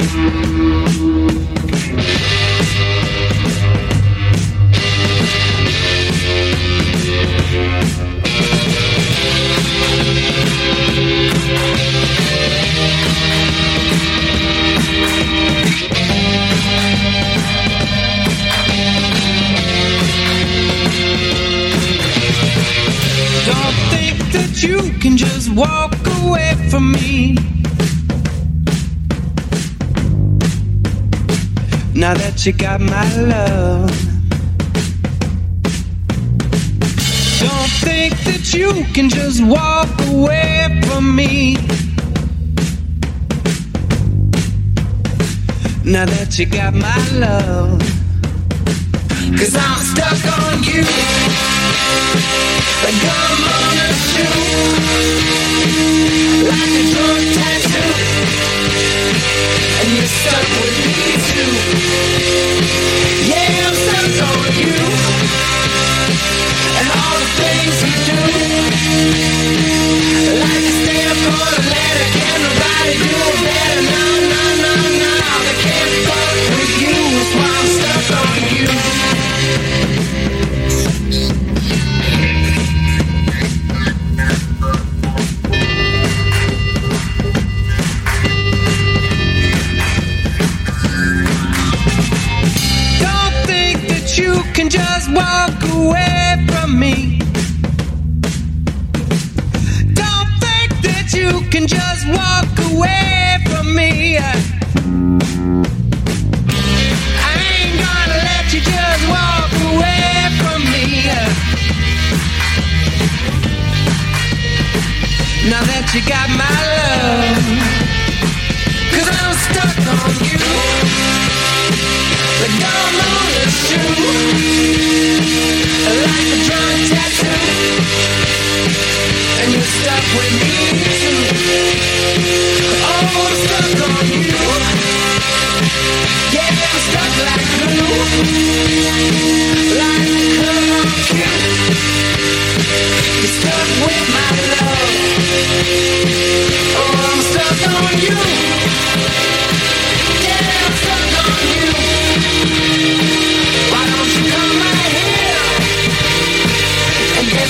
Don't think that you can just walk away from me. Now that you got my love. Don't think that you can just walk away from me. Now that you got my love. Cause I'm stuck on you. Like gum on a shoe. Like a drunk tattoo. And you're stuck with me too. Yeah, I'm stuck on you. And all the things you do. Like a stamp on a letter. Can nobody do better? No, no, no. Walk away from me. Don't think that you can just walk away from me. I ain't gonna let you just walk away from me. Now that you got my Oh, I'm stuck on you. Yeah, I'm stuck like glue Like a color on cue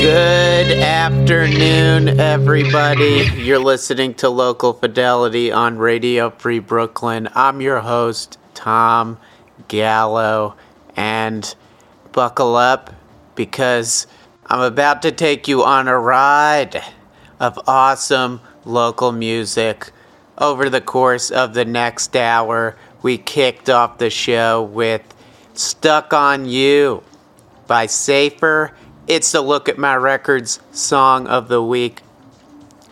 Good afternoon, everybody. You're listening to Local Fidelity on Radio Free Brooklyn. I'm your host, Tom Gallo, and buckle up because I'm about to take you on a ride of awesome local music. Over the course of the next hour, we kicked off the show with Stuck on You by Safer. It's the Look at My Records song of the week.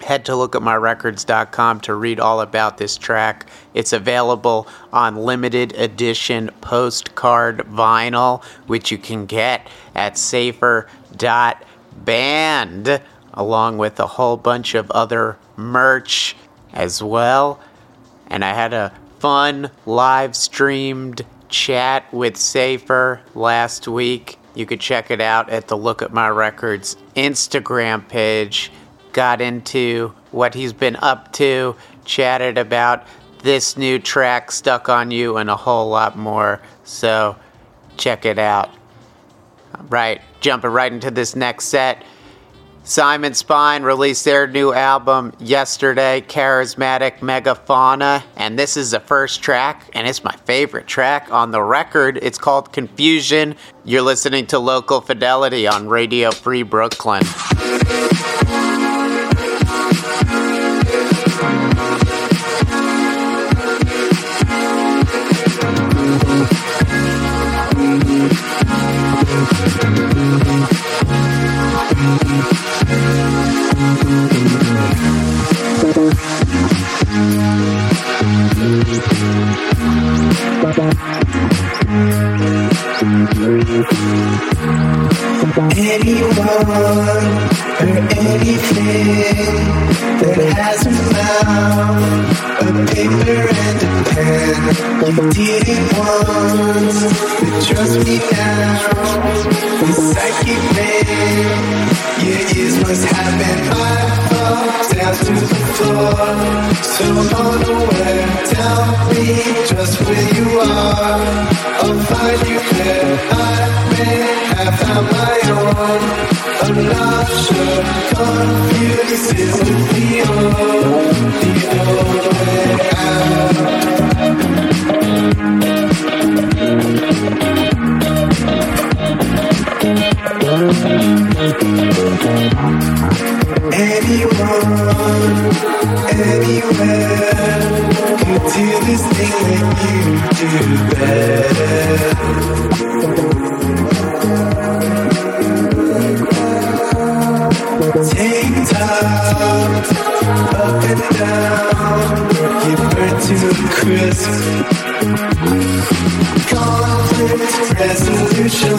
Head to lookatmyrecords.com to read all about this track. It's available on limited edition postcard vinyl, which you can get at safer.band, along with a whole bunch of other merch as well. And I had a fun live streamed chat with Safer last week. You could check it out at the Look at My Records Instagram page. Got into what he's been up to, chatted about this new track, Stuck on You, and a whole lot more. So check it out. Right, jumping right into this next set. Simon Spine released their new album yesterday, Charismatic Megafauna, and this is the first track, and it's my favorite track on the record. It's called Confusion. You're listening to Local Fidelity on Radio Free Brooklyn. anyone or anything that has a mouth, a paper and a pen. You did it once, but trust me now, the psychic man, your ears must have been my thoughts down to the floor. So unaware, tell me just where you are, I'll find you. Anywhere could do this thing that you do better. A crisp. Conflict resolution,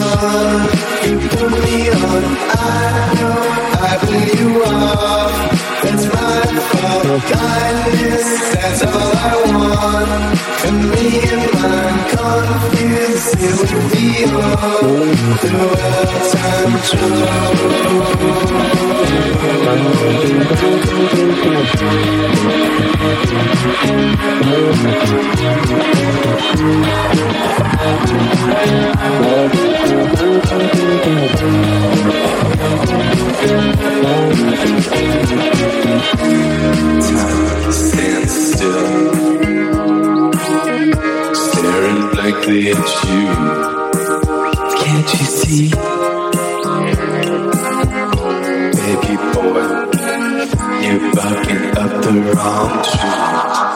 you put me on. I know I you off. That's my. Kindness, that's all I want. And me and confused, all throughout time staring blankly at you. Can't you see? Boy, you're barking up the wrong tree.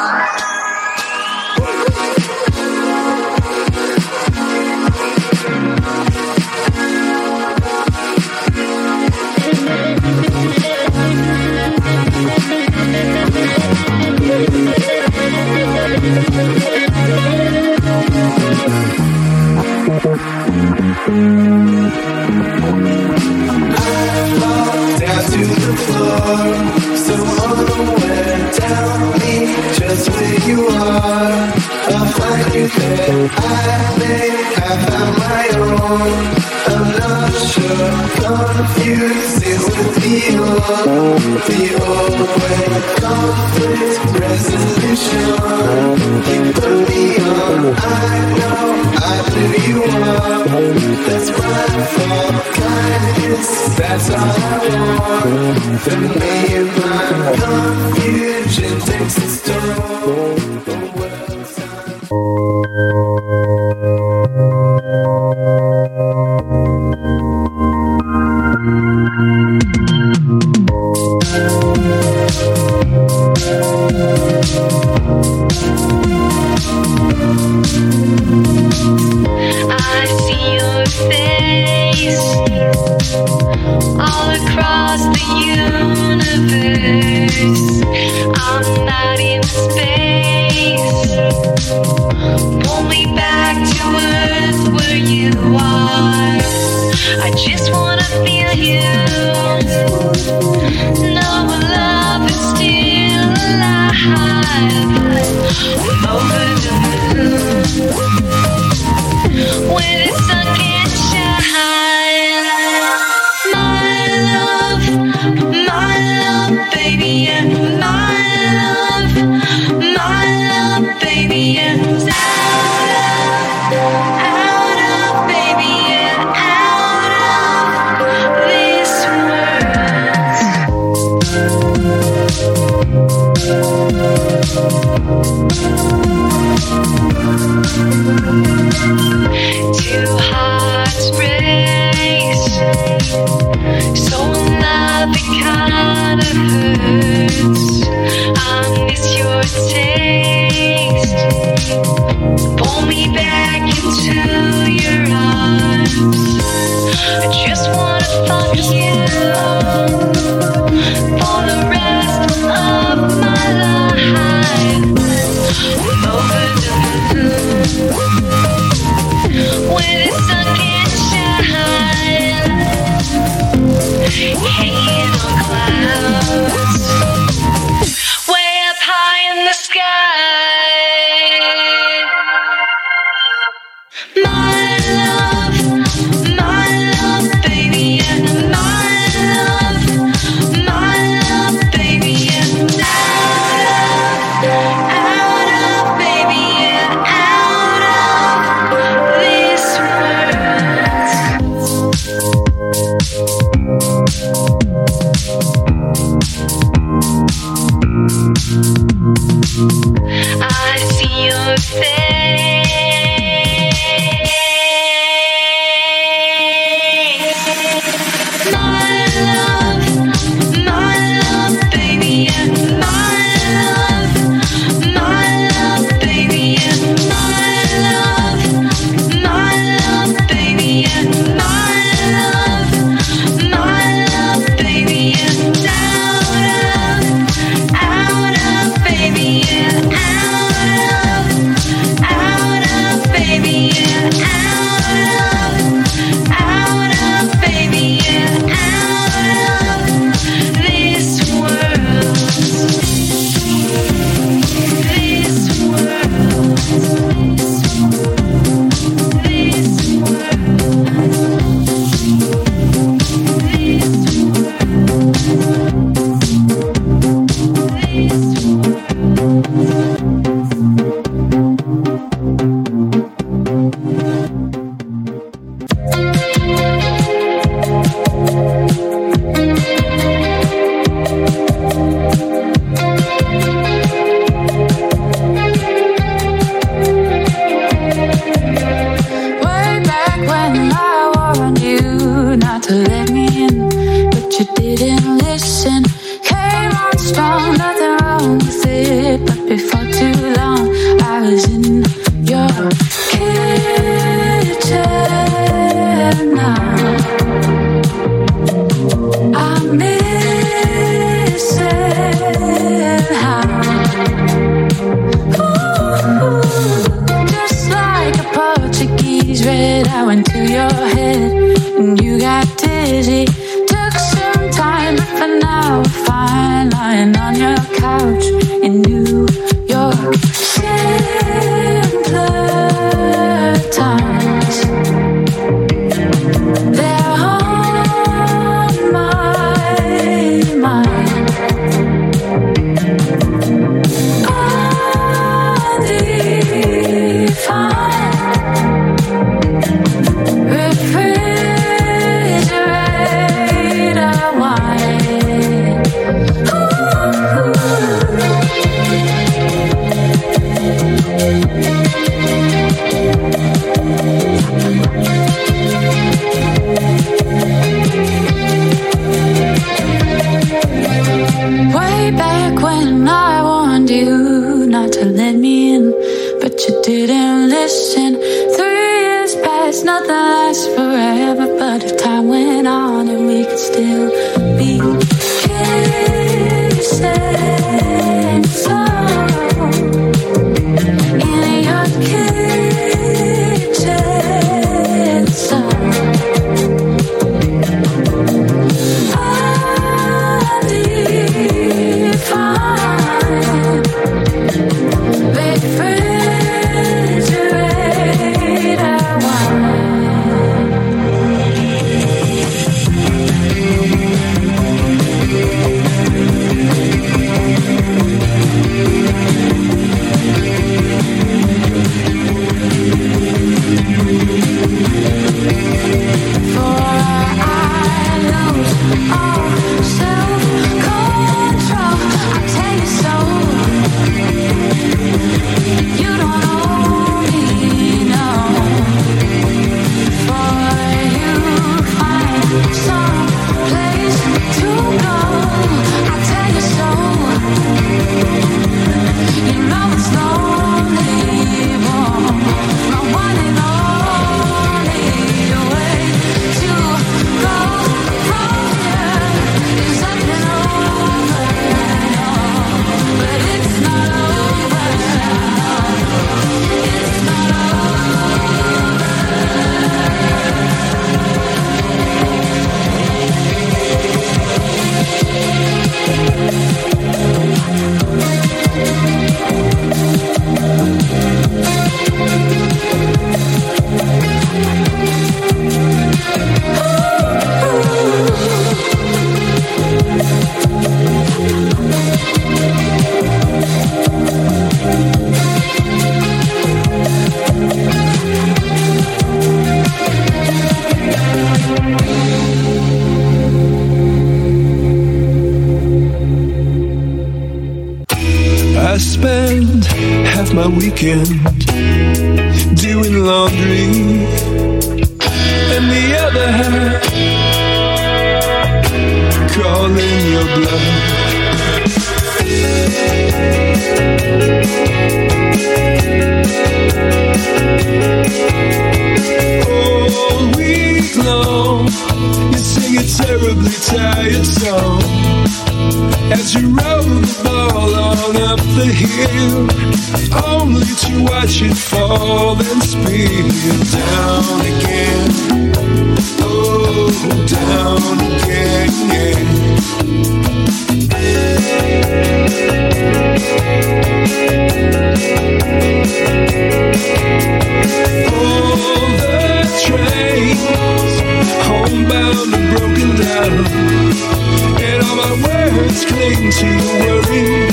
Cling to your worry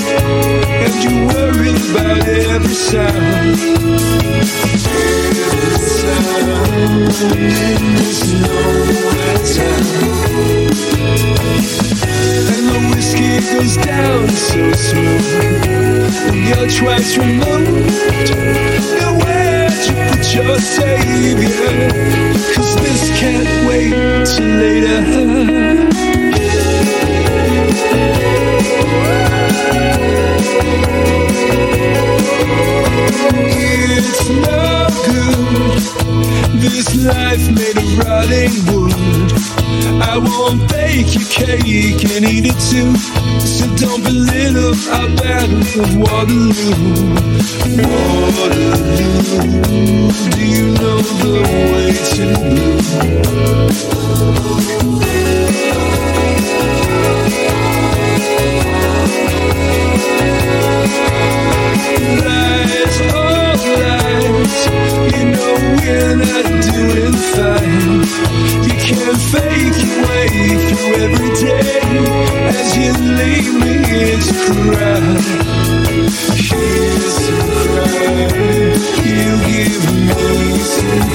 And you worry about every sound. Every sound in this nowhere town And the whiskey goes down so smooth. And you're twice removed. Nowhere to put your savior? Cause this can't wait till later Do you know the way to blue? You give me some.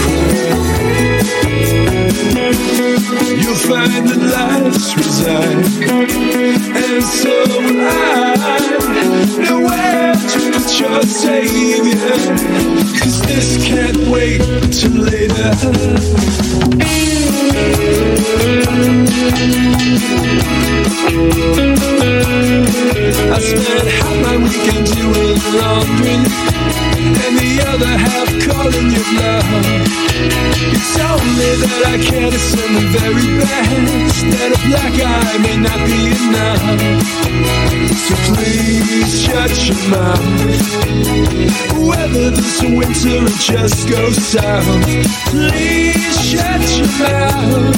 You'll find that life's reside, and so will I. Nowhere to put your savior, cause this can't wait till later. I spent half my weekend doing laundry, and the other half calling you love. It's only that I can't assume the very best. That a black eye may not be enough. So please shut your mouth Whether this winter or just go south Please shut your mouth.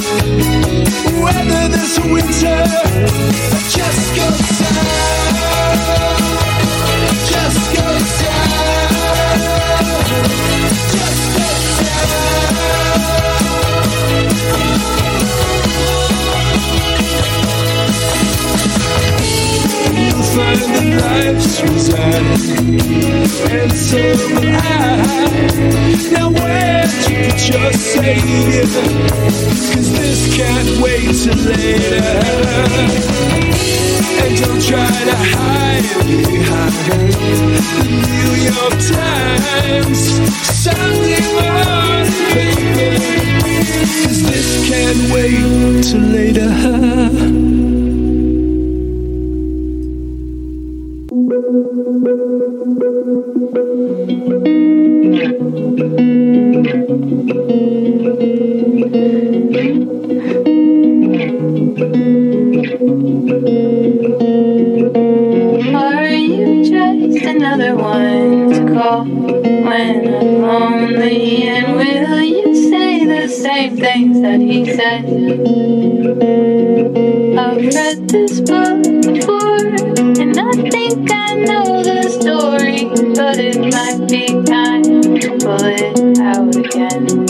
Whether this winter or just go south that life's reside And so I Now where to put your savior Cause this can't wait till later And don't try to hide behind The New York Times Sunday morning paper Cause this can't wait till later time pull it out again.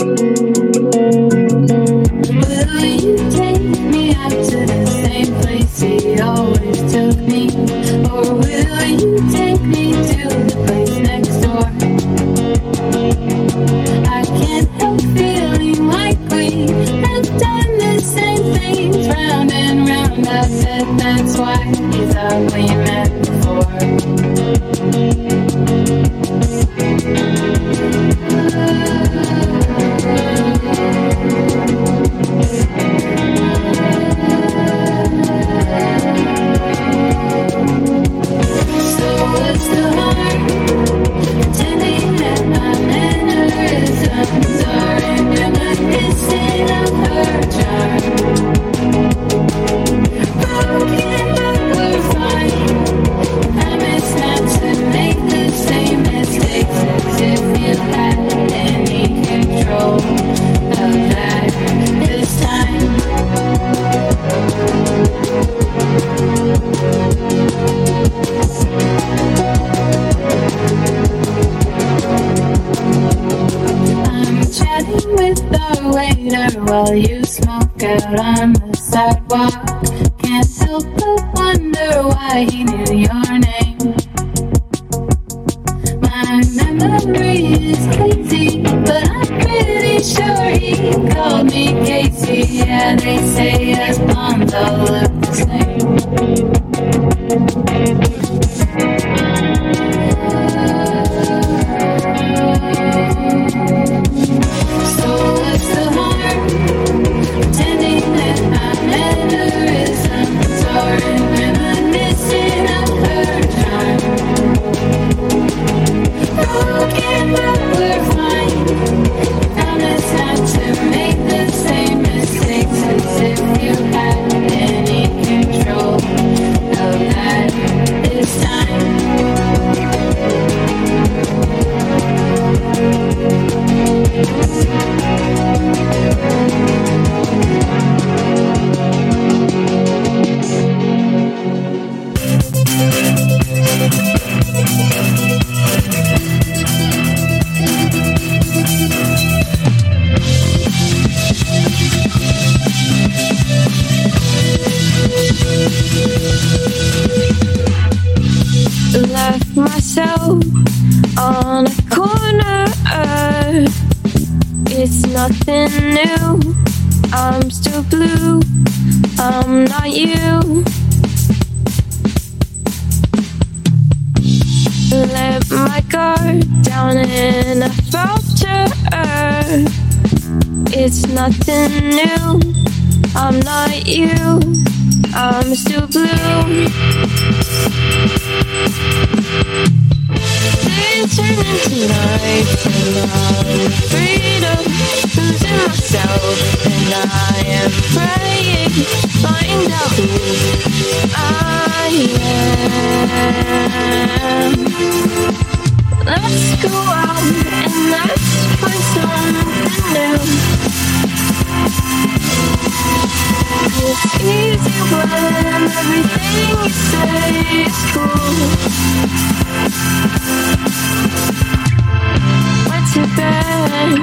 What's your bed?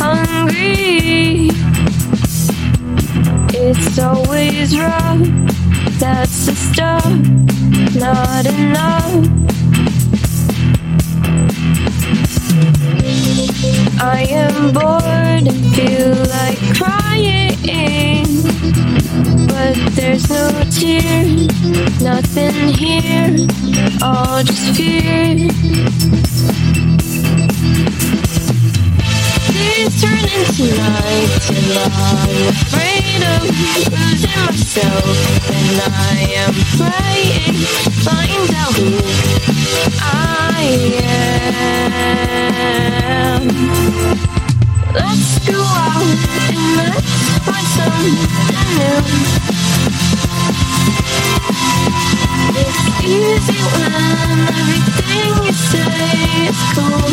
Hungry. It's always rough. That's the stuff. Not enough. I am bored feel like crying in, but there's no tear, nothing here, all just fear. Days turn into nights, and I'm afraid of losing myself, and I am praying, find out who I am. Let's go out and let's find something new. It's easy when everything you say is cool.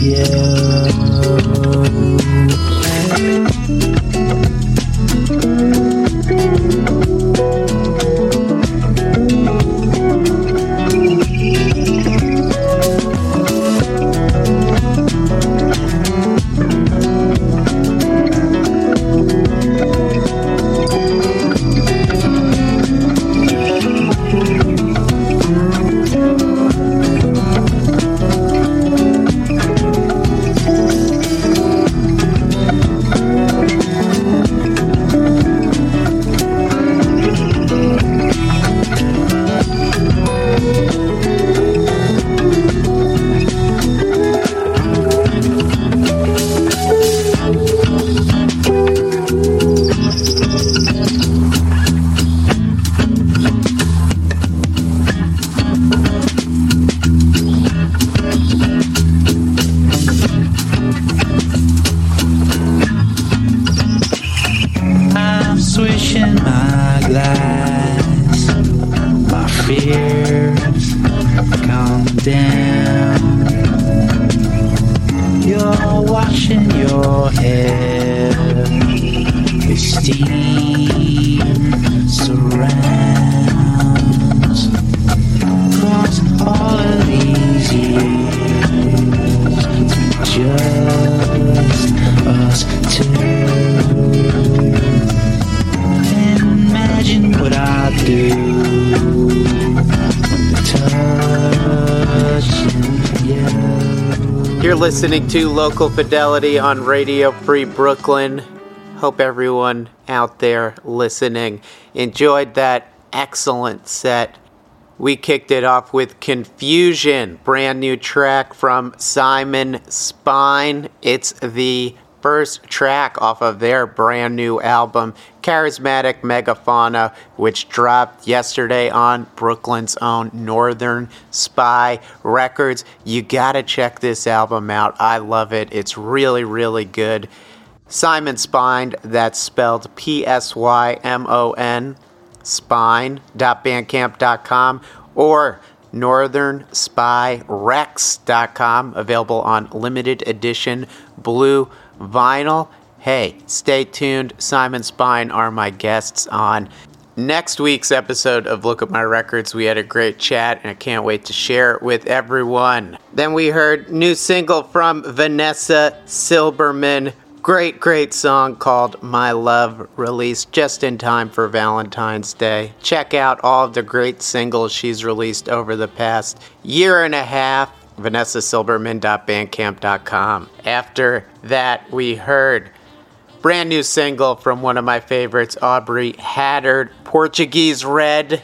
you. To Local Fidelity on Radio Free Brooklyn. Hope everyone out there listening enjoyed that excellent set. We kicked it off with Confusion, brand new track from Psymon Spine. It's the first track off of their brand new album, Charismatic Megafauna, which dropped yesterday on Brooklyn's own Northern Spy Records. You gotta check this album out. I love it. It's really, really good. Psymon Spine, that's spelled P S Y M O N, spine.bandcamp.com, or northernspyrex.com, available on limited edition blue vinyl. Hey, stay tuned. Psymon Spine are my guests on next week's episode of Look at My Records. We had a great chat and I can't wait to share it with everyone. Then we heard new single from Vanessa Silberman. Great, great song called My Love, released just in time for Valentine's Day. Check out all of the great singles she's released over the past year and a half. VanessaSilberman.bandcamp.com. After that, we heard brand new single from one of my favorites, Aubrey Haddard, Portuguese Red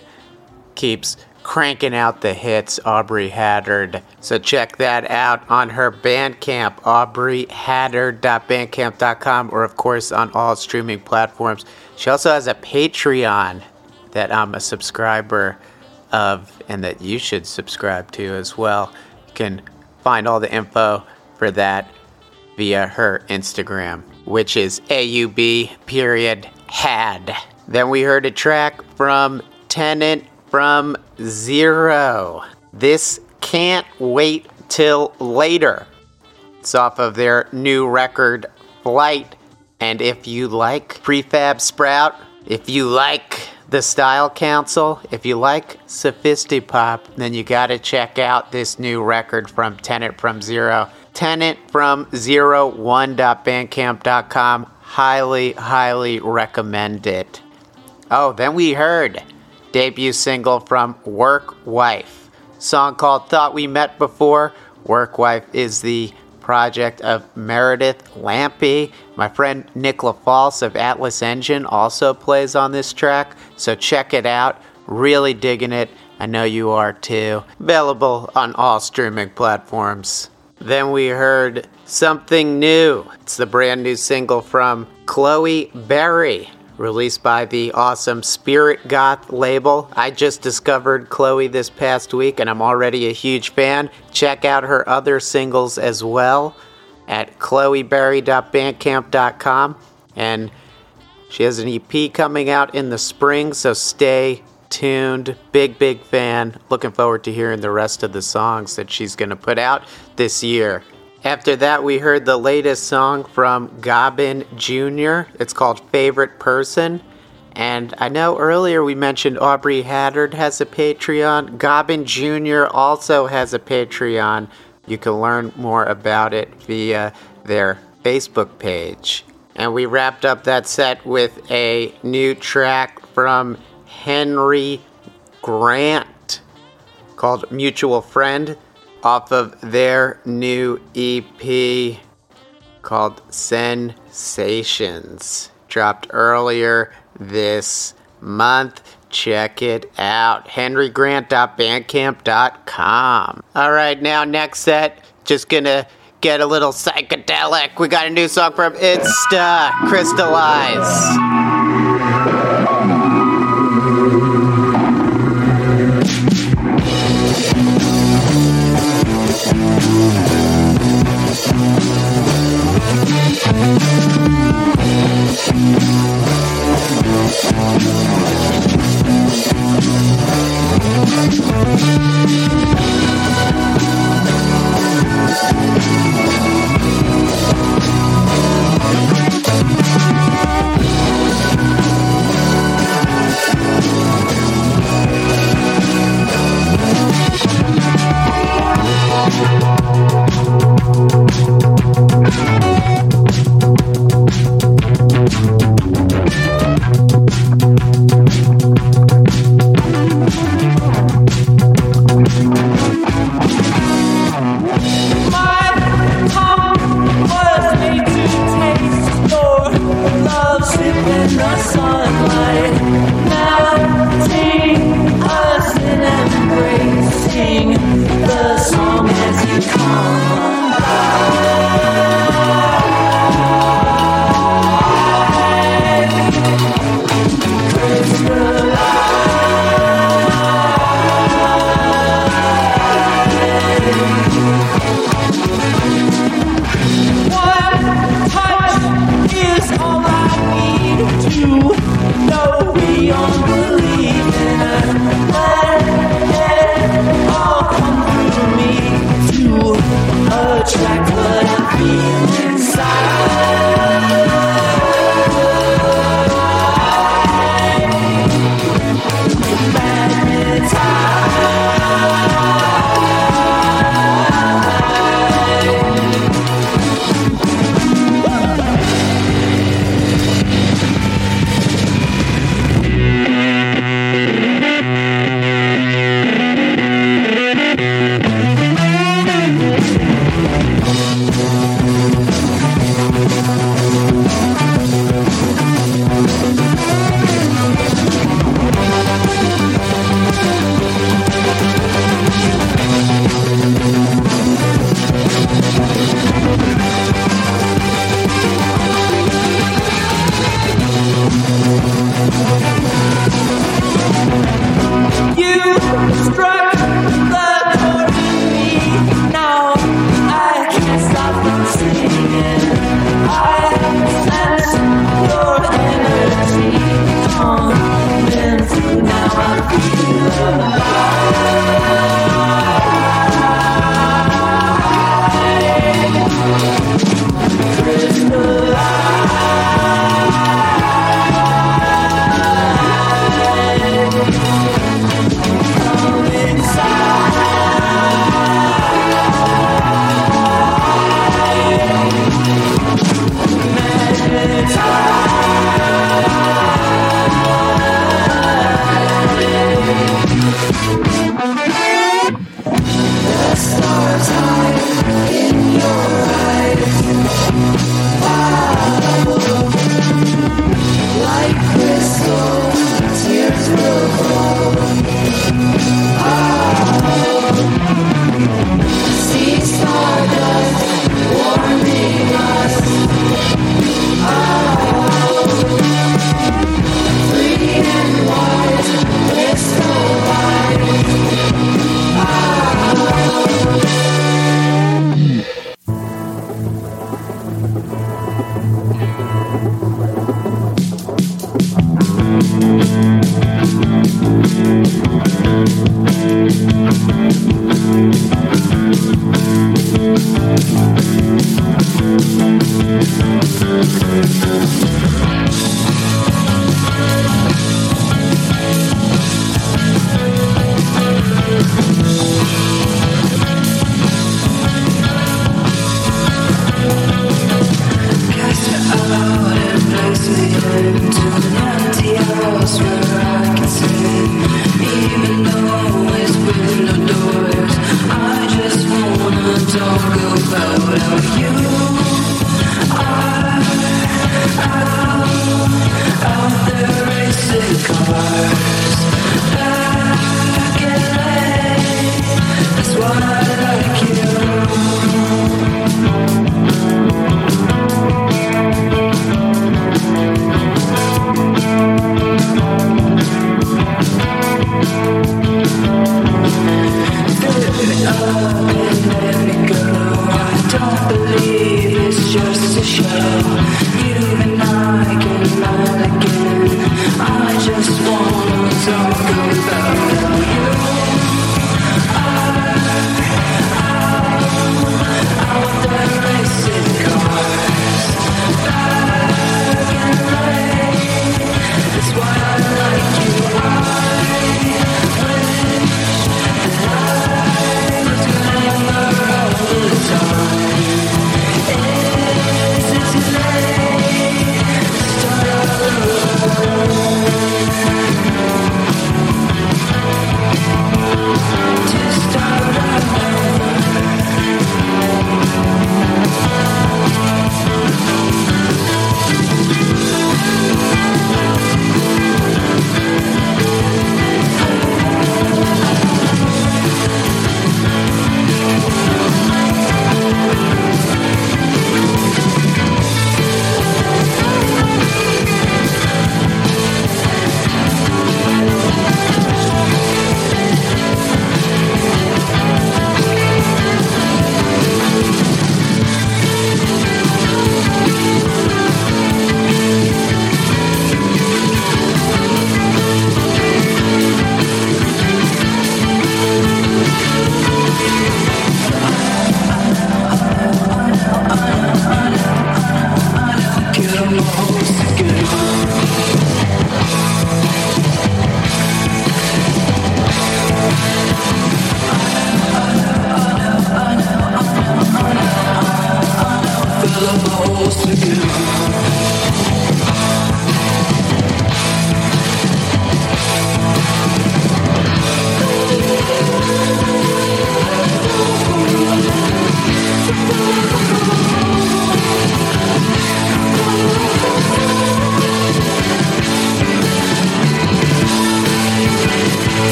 keeps cranking out the hits, Aubrey Haddard. So check that out on her Bandcamp, aubreyhaddard.bandcamp.com, or of course on all streaming platforms. She also has a Patreon that I'm a subscriber of and that you should subscribe to as well. Can find all the info for that via her Instagram, which is AUB period had. Then we heard a track from Tenant from Zero. This can't wait till later. It's off of their new record, Flight. And if you like Prefab Sprout, if you like the Style Council, if you like Sophistipop, then you gotta check out this new record from Tenant from Zero. Tenant from Zero One.bandcamp.com. Highly, highly recommend it. Oh, then we heard debut single from Work Wife. Song called Thought We Met Before. Work Wife is the project of Meredith Lampy. My friend Nick LaFalce of Atlas Engine also plays on this track, so check it out. Really digging it. I know you are too. Available on all streaming platforms. Then we heard Something New. It's the brand new single from Chloe Berry, released by the awesome Spirit Goth label. I just discovered Chloe this past week and I'm already a huge fan. Check out her other singles as well at chloeberry.bandcamp.com. And she has an EP coming out in the spring, so stay tuned. Big, big fan. Looking forward to hearing the rest of the songs that she's going to put out this year. After that, we heard the latest song from Gobbin Jr. It's called Favorite Person. And I know earlier we mentioned Aubrey Haddard has a Patreon. Gobbin Jr. also has a Patreon. You can learn more about it via their Facebook page. And we wrapped up that set with a new track from Henry Grant called Mutual Friend off of their new EP called Sensations. Dropped earlier this month. Check it out. henrygrant.bandcamp.com. All right, now next set, just gonna get a little psychedelic. We got a new song from Insta, Crystallize.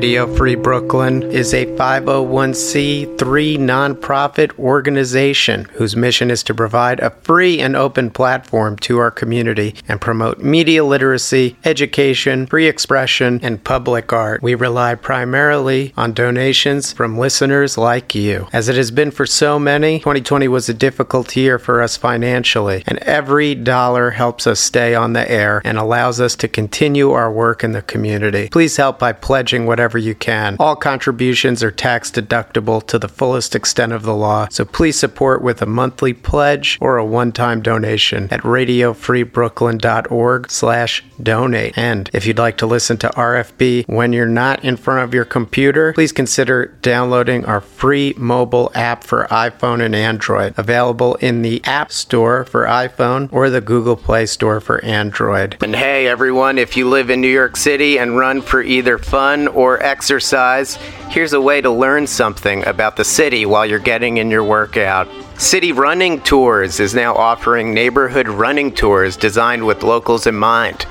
Radio Free Brooklyn is a 501c3 nonprofit organization whose mission is to provide a free and open platform to our community and promote media literacy, education, free expression, and public art. We rely primarily on donations from listeners like you. As it has been for so many, 2020 was a difficult year for us financially, and every dollar helps us stay on the air and allows us to continue our work in the community. Please help by pledging whatever you can. All contributions are tax deductible to the fullest extent of the law, so please support with a monthly pledge or a one-time donation at radiofreebrooklyn.org slash donate. And if you'd like to listen to RFB when you're not in front of your computer, please consider downloading our free mobile app for iPhone and Android, available in the App Store for iPhone or the Google Play Store for Android. And hey everyone, if you live in New York City and run for either fun or exercise, here's a way to learn something about the city while you're getting in your workout. City Running Tours is now offering neighborhood running tours designed with locals in mind.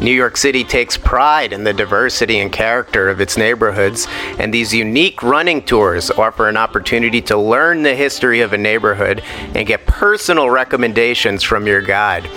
New York City takes pride in the diversity and character of its neighborhoods, and these unique running tours offer an opportunity to learn the history of a neighborhood and get personal recommendations from your guide.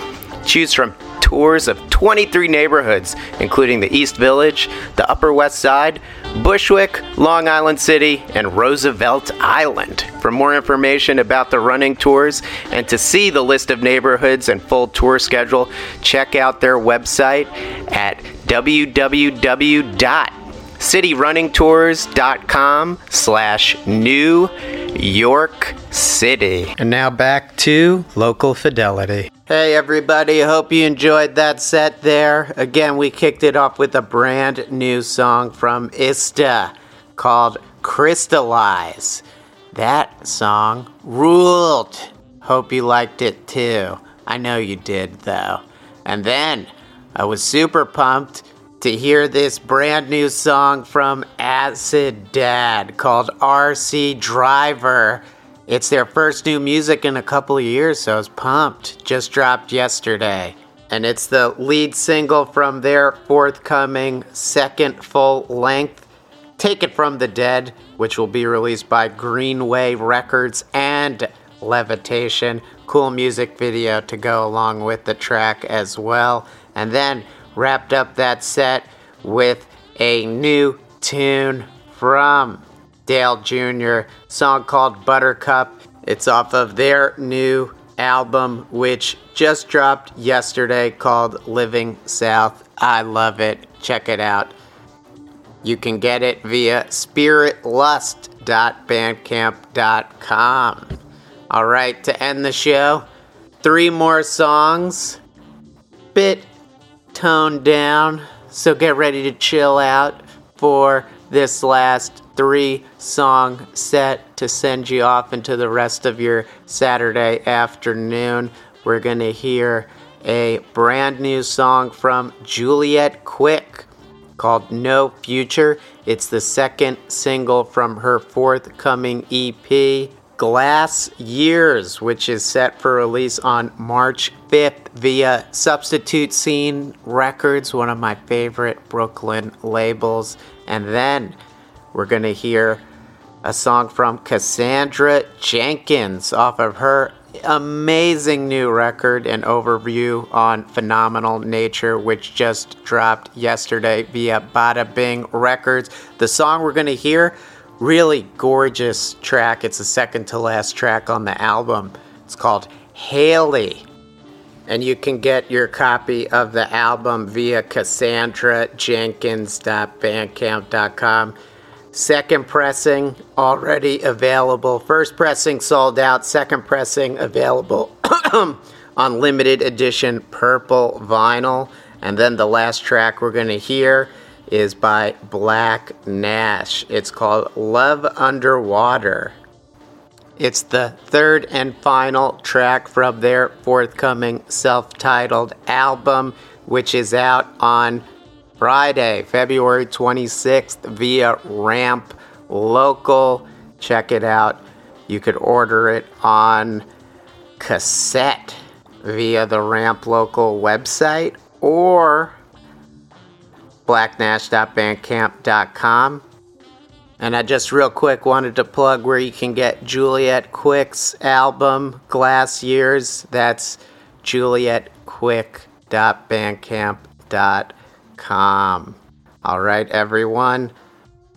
Choose from tours of 23 neighborhoods, including the East Village, the Upper West Side, Bushwick, Long Island City, and Roosevelt Island. For more information about the running tours and to see the list of neighborhoods and full tour schedule, check out their website at www.cityrunningtours.com slash New York City. And now back to local fidelity. Hey everybody, hope you enjoyed that set there. Again, we kicked it off with a brand new song from Ista called Crystallize. That song ruled. Hope you liked it too. I know you did though. And then I was super pumped to hear this brand new song from Acid Dad called RC Driver. It's their first new music in a couple of years, so I was pumped. Just dropped yesterday. And it's the lead single from their forthcoming second full length, Take It From the Dead, which will be released by Greenway Records and Levitation. Cool music video to go along with the track as well. And then wrapped up that set with a new tune from Dale Jr., song called Buttercup. It's off of their new album, which just dropped yesterday called Living South. I love it. Check it out. You can get it via spiritlust.bandcamp.com. All right, to end the show, three more songs. Bit toned down, so get ready to chill out for this last three song set to send you off into the rest of your Saturday afternoon. We're going to hear a brand new song from Juliet Quick called No Future. It's the second single from her forthcoming EP, Glass Years, which is set for release on March 5th via Substitute Scene Records, one of my favorite Brooklyn labels. And then we're going to hear a song from Cassandra Jenkins off of her amazing new record An Overview on Phenomenal Nature, which just dropped yesterday via Bada Bing Records. The song we're going to hear, really gorgeous track. It's the second to last track on the album. It's called Hailey. and you can get your copy of the album via CassandraJenkins.bandcamp.com. Second pressing already available. First pressing sold out. Second pressing available on limited edition purple vinyl. And then the last track we're going to hear is by Black Nash. It's called Love Underwater. It's the third and final track from their forthcoming self titled album, which is out on Friday, February 26th via Ramp Local. Check it out. You could order it on cassette via the Ramp Local website or blacknash.bandcamp.com. And I just real quick wanted to plug where you can get Juliet Quick's album Glass Years. That's julietquick.bandcamp.com. All right, everyone.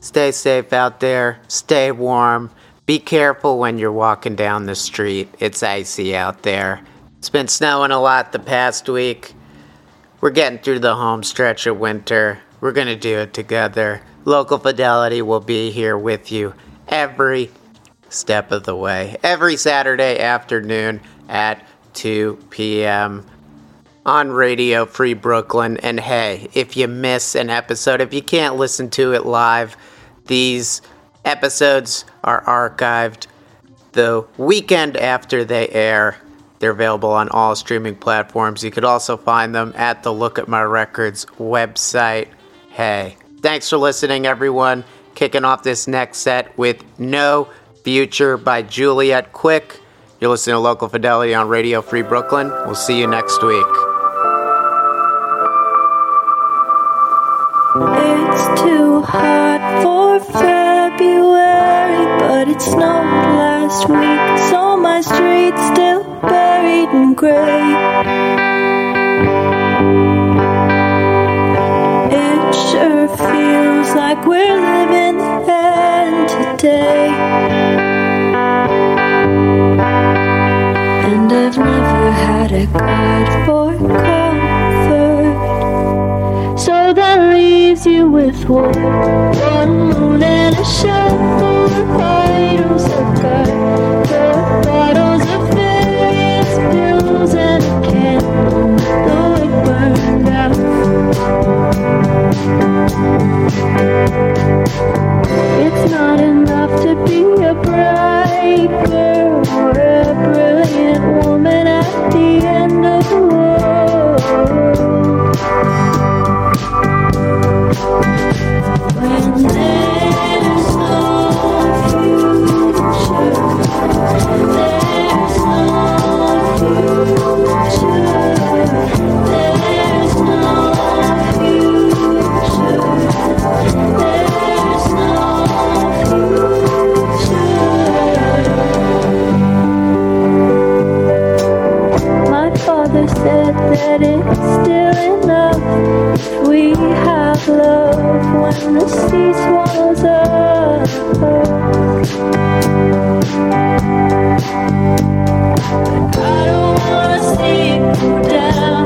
Stay safe out there. Stay warm. Be careful when you're walking down the street. It's icy out there. It's been snowing a lot the past week. We're getting through the home stretch of winter. We're going to do it together. Local Fidelity will be here with you every step of the way, every Saturday afternoon at 2 p.m. on Radio Free Brooklyn. And hey, if you miss an episode, if you can't listen to it live, these episodes are archived the weekend after they air. They're available on all streaming platforms. You could also find them at the Look at My Records website. Hey, thanks for listening, everyone. Kicking off this next set with No Future by Juliet Quick. You're listening to Local Fidelity on Radio Free Brooklyn. We'll see you next week. It's too hot for February, but it snowed last week, so my street's still buried in gray. It sure feels like we're living the end today. And I've never had a God for. Leaves you with one, one moon and a shovel of items of God. Four bottles of various pills and a candle, though it burned out. It's not enough to be a bright girl or a brilliant woman at the end of the world. Said that it's still enough if we have love when the sea swallows us. I don't wanna see it go down.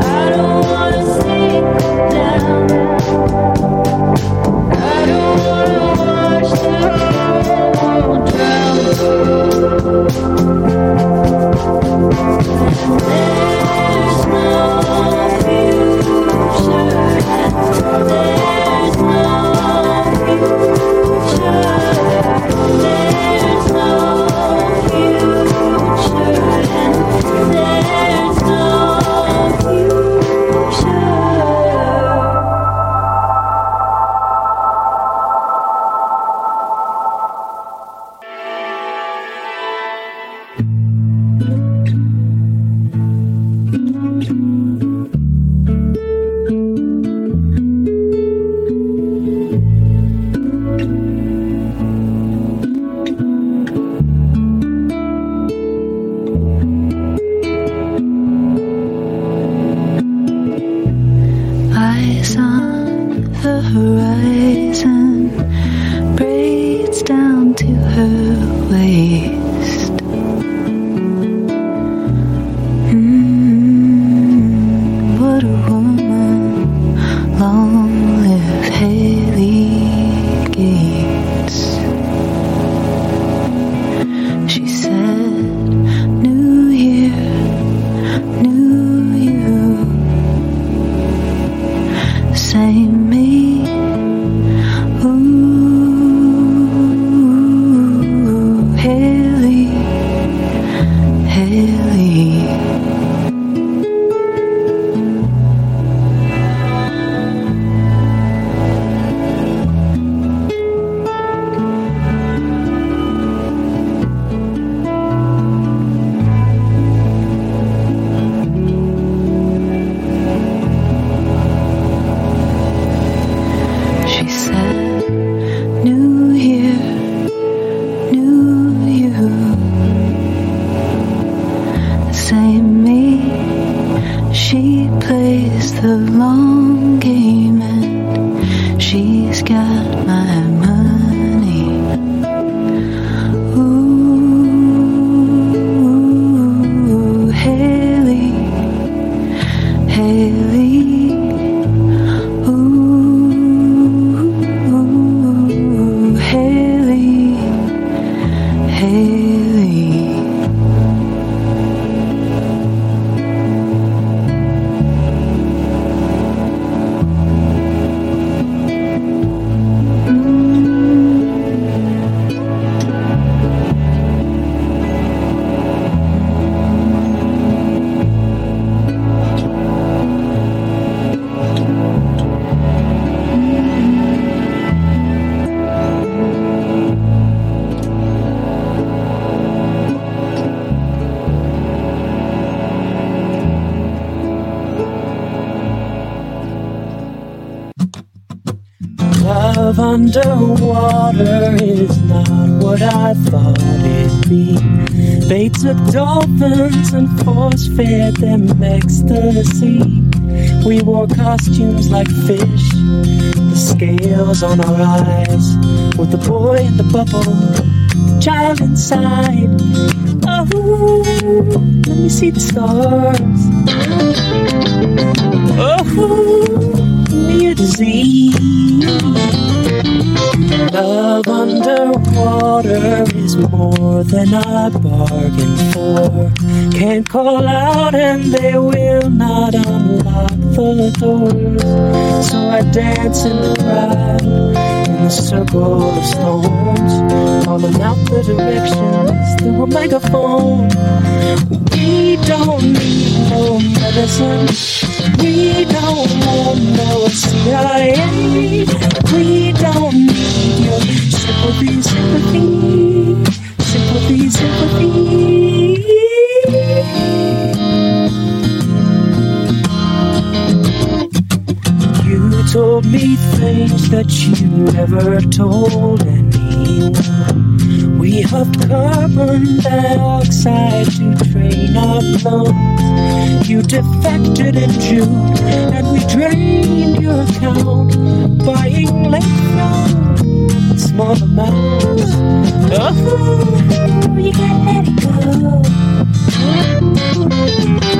I don't wanna see it go down. I don't wanna watch the world drown. There's no future. It'd. They took dolphins and force fed them ecstasy. We wore costumes like fish, the scales on our eyes, with the boy in the bubble, child inside. Oh, let me see the stars. Oh, me a disease. Love underwater is more than I bargained for. Can't call out and they will not unlock the doors. So I dance in the crowd in the circle of storms, calling out the directions through a megaphone. We don't need no medicine. We don't want no CIA. We don't need sympathy, sympathy, sympathy, sympathy. You told me things that you never told anyone. We have carbon dioxide to drain our lungs. You defected in June, and we drained your account, buying late small amounts. Oh, you gotta let it go.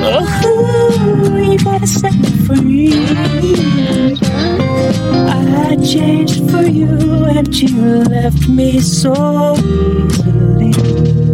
Oh, you gotta set me free. I changed for you, and you left me so easily.